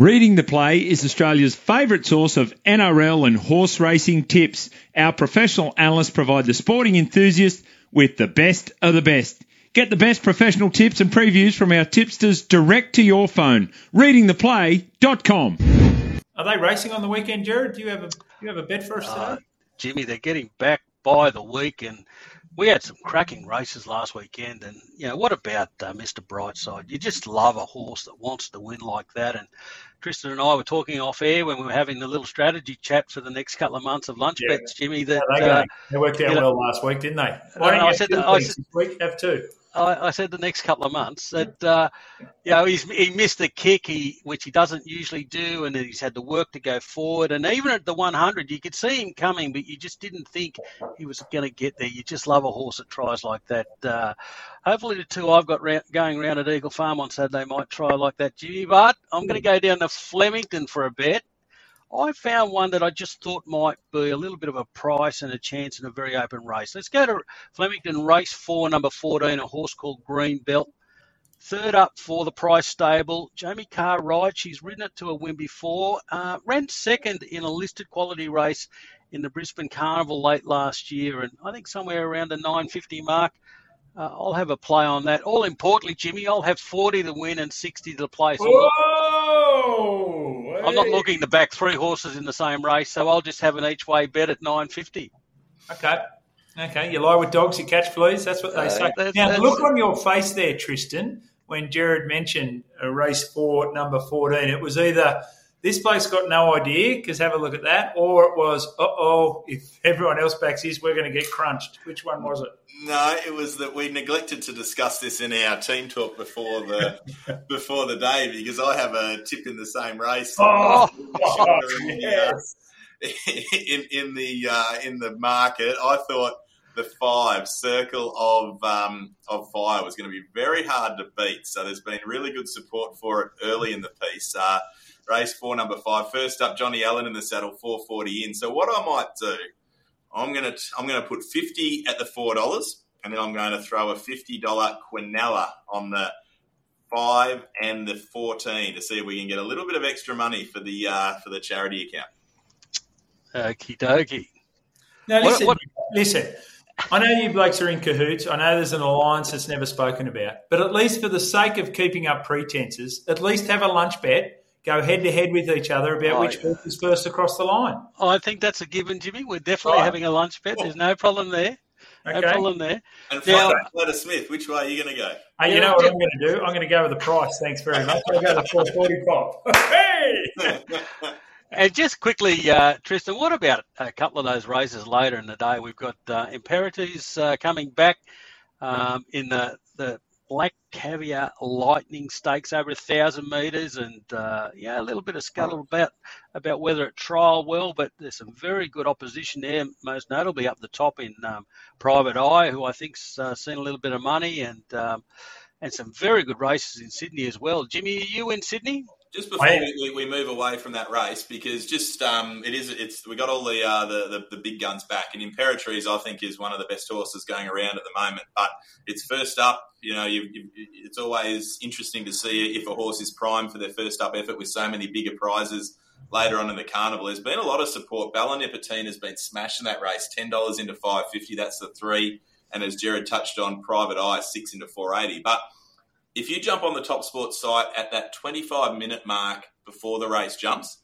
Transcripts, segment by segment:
Reading the Play is Australia's favourite source of NRL and horse racing tips. Our professional analysts provide the sporting enthusiast with the best of the best. Get the best professional tips and previews from our tipsters direct to your phone. Readingtheplay.com. Are they racing on the weekend, Gerard? Do you have a do you have a bet for us today? Uh, Jimmy, they're getting back by the week, and we had some cracking races last weekend. And you know, what about uh, Mr. Brightside? You just love a horse that wants to win like that. And Tristan and I were talking off air when we were having the little strategy chat for the next couple of months of lunch Yeah. bets, Jimmy. That Yeah, they, uh, they worked out you know- well last week, didn't they? Why don't you I said that- I said- week? Have two. I, I said the next couple of months that uh, you know he's he missed the kick, he which he doesn't usually do, and he's had the work to go forward. And even at the 100, you could see him coming, but you just didn't think he was going to get there. You just love a horse that tries like that. Uh, hopefully, the two I've got going around at Eagle Farm on Saturday might try like that, Jimmy. But I'm going to go down to Flemington for a bet. I found one that I just thought might be a little bit of a price and a chance in a very open race. Let's go to Flemington Race 4, number 14, a horse called Green Belt. Third up for the price stable, Jamie Kah rides. She's ridden it to a win before. Uh, ran second in a listed quality race in the Brisbane Carnival late last year, and I think somewhere around the 950 mark. Uh, I'll have a play on that. All importantly, Jimmy, I'll have 40 to win and 60 to play. So I'm not- Whoa! I'm not looking to back three horses in the same race, so I'll just have an each way bet at 950. Okay. Okay. You lie with dogs, you catch fleas. That's what they Uh, say. that's- now, that's- look on your face there, Tristan, when Gerard mentioned a race four, number 14, it was either this bloke's got no idea, because have a look at that, or it was, uh oh, if everyone else backs his, we're going to get crunched. Which one was it? No, it was that we neglected to discuss this in our team talk before the before the day because I have a tip in the same race. Oh, in, yes. in, in the uh, in the market, I thought the five circle of um, of fire was going to be very hard to beat. So there's been really good support for it early in the piece. Uh, race four, number five. First up, Johnny Allen in the saddle, four forty in. So what I might do, I'm gonna I'm gonna put fifty at the four dollars, and then I'm going to throw a fifty dollar Quinella on the five and the fourteen to see if we can get a little bit of extra money for the uh, for the charity account. Okie dokie. Now, What- listen, what- listen. I know you blokes are in cahoots. I know there's an alliance that's never spoken about. But at least for the sake of keeping up pretenses, at least have a lunch bet. Go head to head with each other about Oh, which yeah. horse is first across the line. I think that's a given, Jimmy. We're definitely Right. having a lunch bet. There's no problem there. No problem there. And Now- Friday, Letter Smith, which way are you going to go? Hey, you know what I'm going to do? I'm going to go with the price. Thanks very much. I'll go to 440 pop. hey! And just quickly, uh, Tristan, what about a couple of those races later in the day? We've got uh, Imperatriz uh, coming back um, in the, the Black Caviar Lightning Stakes over a thousand metres, and uh, yeah, a little bit of scuttle about about whether it trial well, but there's some very good opposition there. Most notably up the top in um, Private Eye, who I think's uh, seen a little bit of money, and um, and some very good races in Sydney as well. Jimmy, are you in Sydney? Just before we, we move away from that race, because just um, it is it's we got all the, uh, the the the big guns back, and Imperatriz I think is one of the best horses going around at the moment. But it's first up. You know, you, you, it's always interesting to see if a horse is primed for their first up effort with so many bigger prizes later on in the carnival. There's been a lot of support. Bella Nipotina has been smashing that race. Ten dollars into five fifty. That's the three. And as Gerard touched on, Private Eye six into four eighty. But if you jump on the TopSport's site at that 25 minute mark before the race jumps,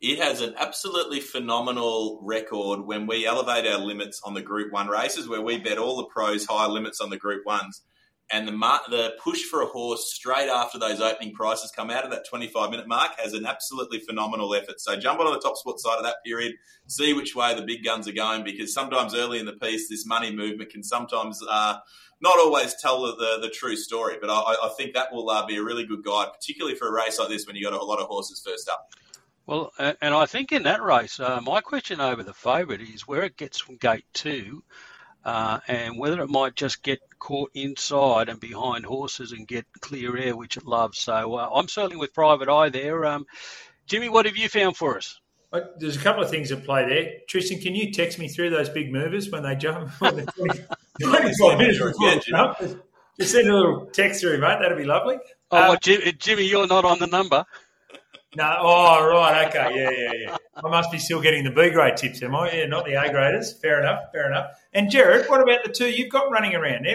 it has an absolutely phenomenal record when we elevate our limits on the Group 1 races, where we bet all the pros high limits on the Group 1s. And the, mar- the push for a horse straight after those opening prices come out of that 25 minute mark has an absolutely phenomenal effort. So jump on the TopSport's side of that period, see which way the big guns are going, because sometimes early in the piece, this money movement can sometimes uh, not always tell the, the, the true story, but I, I think that will uh, be a really good guide, particularly for a race like this when you've got a lot of horses first up. Well, and I think in that race, uh, my question over the favourite is where it gets from gate two, uh, and whether it might just get caught inside and behind horses and get clear air, which it loves. So uh, I'm certainly with Private Eye there. Um, Jimmy, what have you found for us? Uh, There's a couple of things at play there. Tristan, can you text me through those big movers when they jump? When they're 20 25 minutes before the jump? Just send a little text through, mate. That'd be lovely. Oh, Uh, what, Jim, Jimmy, you're not on the number. No, oh right, okay, yeah, yeah, yeah. I must be still getting the B grade tips, am I? Yeah, not the A graders. Fair enough, fair enough. And Gerard, what about the two you've got running around?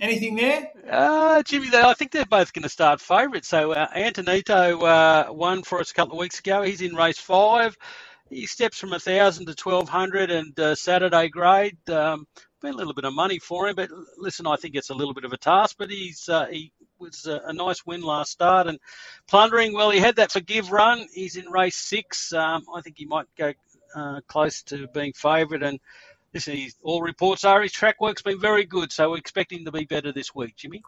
Anything there? Uh, Jimmy, they, I think they're both going to start favourites. So uh, Antonito uh, won for us a couple of weeks ago. He's in race five. He steps from a thousand to twelve hundred, and uh, Saturday grade. Um, been a little bit of money for him, but listen, I think it's a little bit of a task. But he's uh, he was a, a, nice win last start and plundering. Well, he had that forgive run. He's in race six. Um, I think he might go uh, close to being favourite and listen, all reports are his track work's been very good, so we're expecting to be better this week, Jimmy.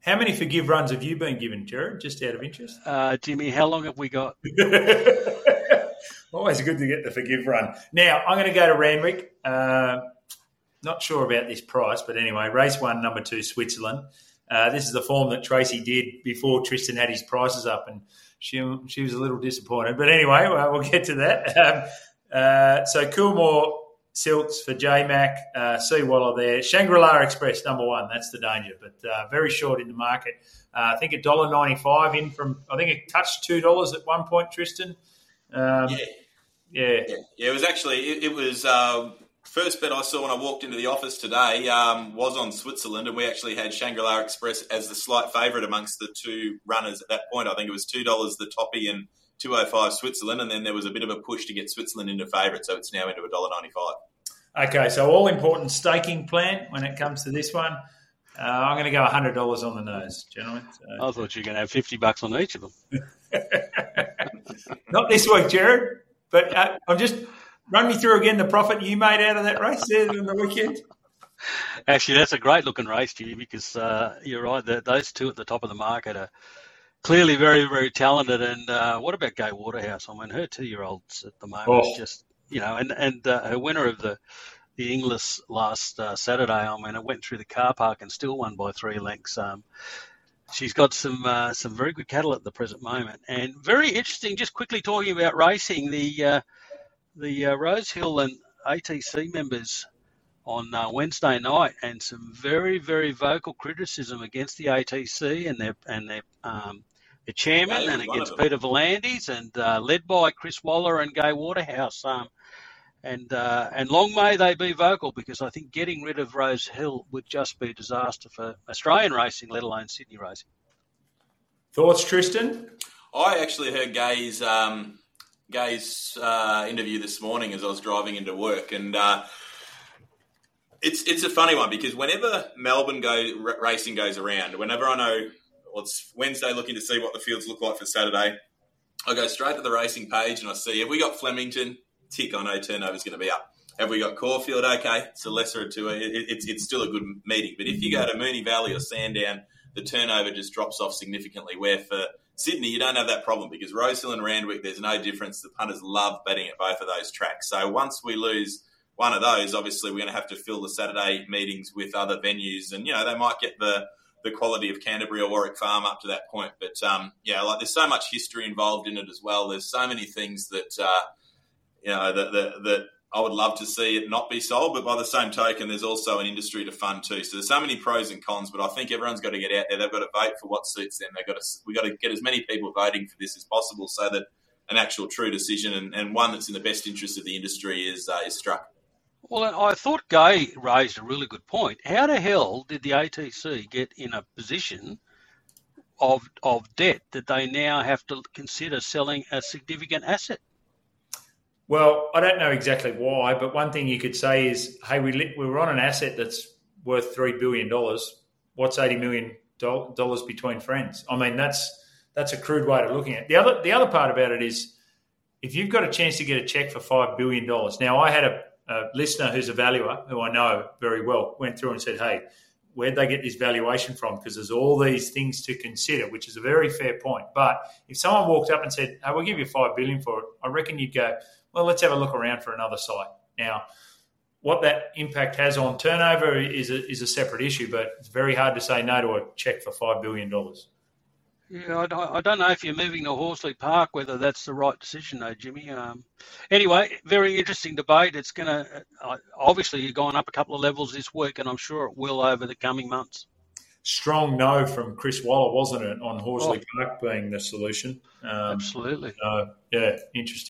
How many forgive runs have you been given, Gerard, just out of interest? Uh, Jimmy, how long have we got? Always good to get the forgive run. Now, I'm going to go to Randwick. Uh, not sure about this price, but anyway, race one, number two, Switzerland. Uh, this is the form that Tracy did before Tristan had his prices up, and she she was a little disappointed. But anyway, well, we'll get to that. Um, uh, so Coolmore Silks for J Mac, uh, C Waller there. Shangri La Express, number one. That's the danger, but uh, very short in the market. Uh, I think a dollar ninety-five in from. I think it touched two dollars at one point. Tristan. Um, yeah. yeah. yeah, yeah, It was actually it, it was uh, first bet I saw when I walked into the office today um, was on Switzerland, and we actually had Shangri La Express as the slight favourite amongst the two runners at that point. I think it was two dollars the toppy and 205 Switzerland, and then there was a bit of a push to get Switzerland into favourite, so it's now into $1.95. Okay, so all important staking plan when it comes to this one. Uh, I'm going to go $100 on the nose, gentlemen. So. I thought you were going to have 50 bucks on each of them. Not this week, Gerard, but uh, I'm just run me through again the profit you made out of that race there on the weekend. Actually, that's a great looking race, Jimmy, because uh, you're right. The, those two at the top of the market are clearly very, very talented. And uh, what about Gay Waterhouse? I mean, her two-year-olds at the moment oh. just, you know, and and uh, her winner of the the Inglis last uh, Saturday. I mean, it went through the car park and still won by three lengths. Um, she's got some uh, some very good cattle at the present moment, and very interesting. Just quickly talking about racing, the uh, the uh, Rosehill and ATC members on uh, Wednesday night, and some very, very vocal criticism against the ATC and their and their um, the chairman and against Peter V'landys and uh, led by Chris Waller and Gay Waterhouse. Um, and uh, and long may they be vocal because I think getting rid of Rosehill would just be a disaster for Australian racing, let alone Sydney racing. Thoughts, Tristan? I actually heard Gay's um, Gay's uh, interview this morning as I was driving into work, and uh, it's it's a funny one because whenever Melbourne go r- racing goes around, whenever I know well, it's Wednesday looking to see what the fields look like for Saturday, I go straight to the racing page and I see have we got Flemington? Tick, I know turnover's going to be up. Have we got Caulfield? Okay, it's a lesser of two. It, it, it's it's still a good meeting. But if you go to Moonee Valley or Sandown, the turnover just drops off significantly. Where for Sydney, you don't have that problem because Rosehill and Randwick, there's no difference. The punters love betting at both of those tracks. So once we lose one of those, obviously, we're going to have to fill the Saturday meetings with other venues, and you know they might get the the quality of Canterbury or Warwick Farm up to that point. But um, yeah, like there's so much history involved in it as well. There's so many things that uh, you know that, that, that I would love to see it not be sold. But by the same token, there's also an industry to fund too. So there's so many pros and cons. But I think everyone's got to get out there. They've got to vote for what suits them. They've got to we got to get as many people voting for this as possible, so that an actual true decision and, and one that's in the best interest of the industry is uh, is struck. Well, I thought Gay raised a really good point. How the hell did the ATC get in a position of of debt that they now have to consider selling a significant asset? Well, I don't know exactly why, but one thing you could say is, hey, we we're on an asset that's worth three billion dollars. What's eighty million dollars between friends? I mean, that's that's a crude way of looking at it. The other the other part about it is, if you've got a chance to get a check for five billion dollars. Now, I had a a listener who's a valuer, who I know very well, went through and said, "Hey, where'd they get this valuation from? Because there's all these things to consider, which is a very fair point. But if someone walked up and said, "Hey, we'll give you five billion for it," I reckon you'd go, "Well, let's have a look around for another site." Now, what that impact has on turnover is a, is a separate issue, but it's very hard to say no to a check for five billion dollars. Yeah, I, I, don't know if you're moving to Horsley Park, whether that's the right decision, though, Jimmy. Um, anyway, very interesting debate. It's going to uh, obviously you're going up a couple of levels this week, and I'm sure it will over the coming months. strong no from Chris Waller, wasn't it, on Horsley oh. Park being the solution? Um, Absolutely. So, yeah, interesting.